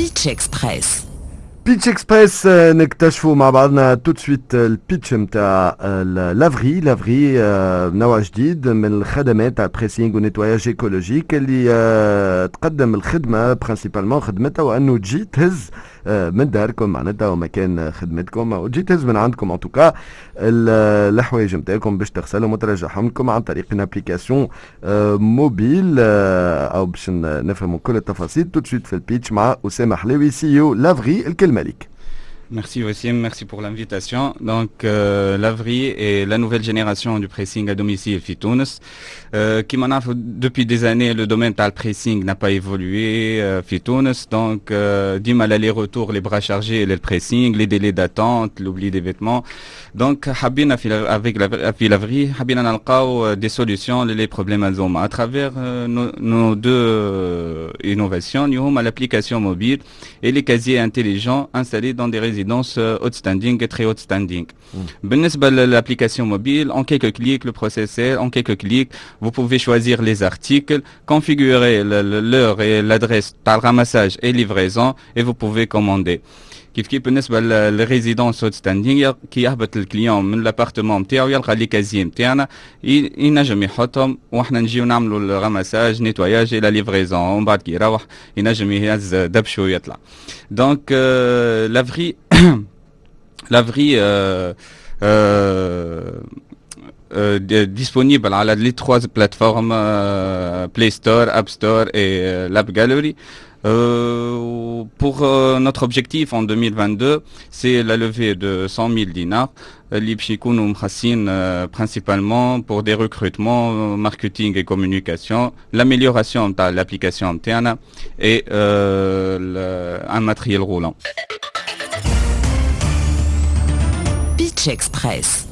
بيتش اكسبريس بيتش اكسبريس آه، نكتشفوا مع بعضنا تو سويت البيتش نتاع لافري لافري آه، نوع جديد من الخدمات تاع بريسينغ ونيتواياج ايكولوجيك اللي آه، تقدم الخدمه برانسيبالمون خدمتها وانه تجي تهز من داركم معناتها ومكان خدمتكم. وتجي تهز من عندكم ان توكا الحوايج نتاعكم باش تغسلهم وترجعهم لكم عن طريق ان ابليكاسيون موبيل أو باش نفهموا كل التفاصيل. تو سويت في البيتش مع أسامة حلاوي سي أو لافري الكلمة ليك. Merci Wassim, merci pour l'invitation. Donc euh, l'Avri est la nouvelle génération du pressing à domicile Fitounes. Euh, qui m'en a depuis des années le domaine de pressing n'a pas évolué euh. Donc euh, du mal aller-retour, les bras chargés, le pressing, les délais d'attente, l'oubli des vêtements. Donc avec l'Avri, habina nalqaw des solutions les problèmes à travers euh, nos, nos, deux euh, innovations, nous avons l'application mobile et les casiers intelligents installés dans des résidences résidence outstanding et très outstanding. Mm. l'application mobile, en quelques clics, le processeur, en quelques clics, vous pouvez choisir les articles, configurer l'heure et l'adresse par ramassage et livraison et vous pouvez commander كيف كيف بالنسبه للريزيدونس ستاندينغ كي يهبط الكليون من الابارتمون نتاعو يلقى لي كازي نتاعنا ينجم يحطهم واحنا نجيو نعملوا الراماساج نيتواياج الى ليفريزون ومن بعد كي يروح ينجم يهز دبشو ويطلع دونك لافري لافري disponible à les trois plateformes euh, Play Store, App Store et euh, l'App Gallery. Euh, pour euh, notre objectif en 2022, c'est la levée de 100 000 dinars. L'Ipshikun euh, principalement pour des recrutements, marketing et communication, l'amélioration de l'application interne et un matériel roulant. Express.